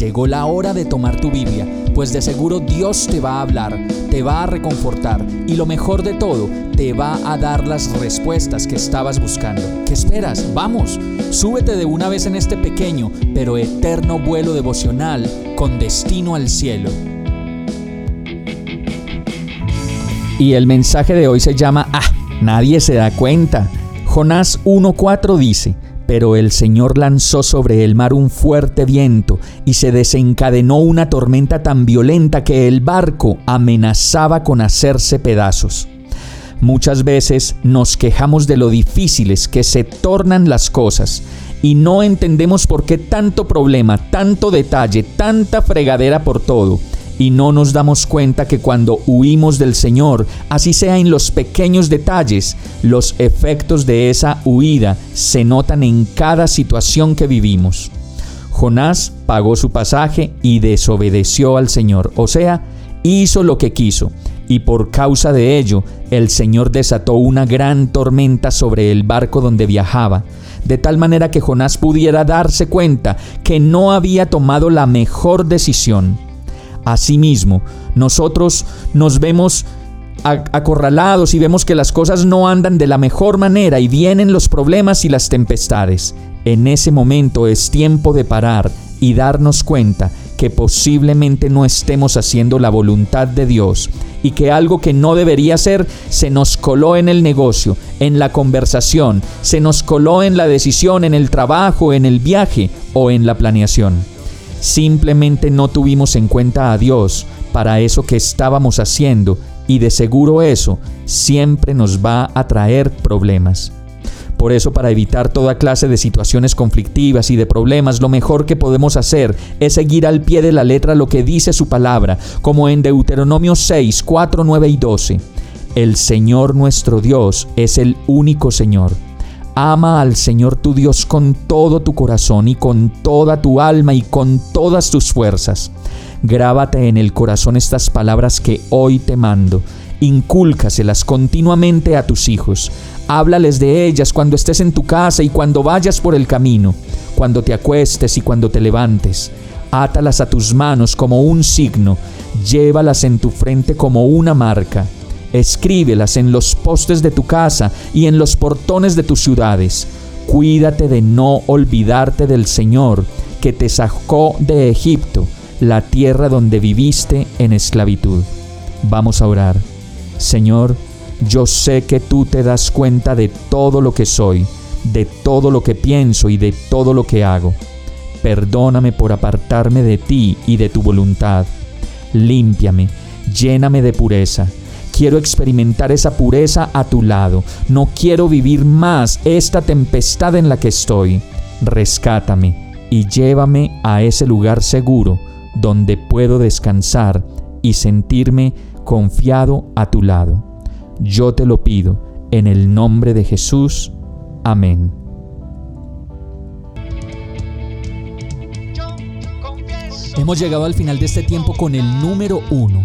Llegó la hora de tomar tu Biblia, pues de seguro Dios te va a hablar, te va a reconfortar y lo mejor de todo, te va a dar las respuestas que estabas buscando. ¿Qué esperas? Vamos, súbete de una vez en este pequeño pero eterno vuelo devocional con destino al cielo. Y el mensaje de hoy se llama Ah, nadie se da cuenta. Jonás 1.4 dice, pero el Señor lanzó sobre el mar un fuerte viento y se desencadenó una tormenta tan violenta que el barco amenazaba con hacerse pedazos. Muchas veces nos quejamos de lo difíciles que se tornan las cosas y no entendemos por qué tanto problema, tanto detalle, tanta fregadera por todo y no nos damos cuenta que cuando huimos del Señor, así sea en los pequeños detalles, los efectos de esa huida se notan en cada situación que vivimos. Jonás pagó su pasaje y desobedeció al Señor, o sea, hizo lo que quiso, y por causa de ello el Señor desató una gran tormenta sobre el barco donde viajaba, de tal manera que Jonás pudiera darse cuenta que no había tomado la mejor decisión Asimismo, nosotros nos vemos acorralados y vemos que las cosas no andan de la mejor manera y vienen los problemas y las tempestades. En ese momento es tiempo de parar y darnos cuenta que posiblemente no estemos haciendo la voluntad de Dios y que algo que no debería ser se nos coló en el negocio, en la conversación, se nos coló en la decisión, en el trabajo, en el viaje o en la planeación. Simplemente no tuvimos en cuenta a Dios para eso que estábamos haciendo y de seguro eso siempre nos va a traer problemas. Por eso, para evitar toda clase de situaciones conflictivas y de problemas, lo mejor que podemos hacer es seguir al pie de la letra lo que dice su palabra, como en Deuteronomio 6, 4, 9 y 12. El Señor nuestro Dios es el único Señor. Ama al Señor tu Dios con todo tu corazón y con toda tu alma y con todas tus fuerzas. Grábate en el corazón estas palabras que hoy te mando. Incúlcaselas continuamente a tus hijos. Háblales de ellas cuando estés en tu casa y cuando vayas por el camino, cuando te acuestes y cuando te levantes. Átalas a tus manos como un signo, llévalas en tu frente como una marca Escríbelas en los postes de tu casa y en los portones de tus ciudades. Cuídate de no olvidarte del Señor, que te sacó de Egipto, la tierra donde viviste en esclavitud. Vamos a orar. Señor, yo sé que tú te das cuenta de todo lo que soy, de todo lo que pienso y de todo lo que hago. Perdóname por apartarme de ti y de tu voluntad. Límpiame, lléname de pureza Quiero experimentar esa pureza a tu lado. No quiero vivir más esta tempestad en la que estoy. Rescátame y llévame a ese lugar seguro donde puedo descansar y sentirme confiado a tu lado. Yo te lo pido en el nombre de Jesús. Amén. Hemos llegado al final de este tiempo con el número uno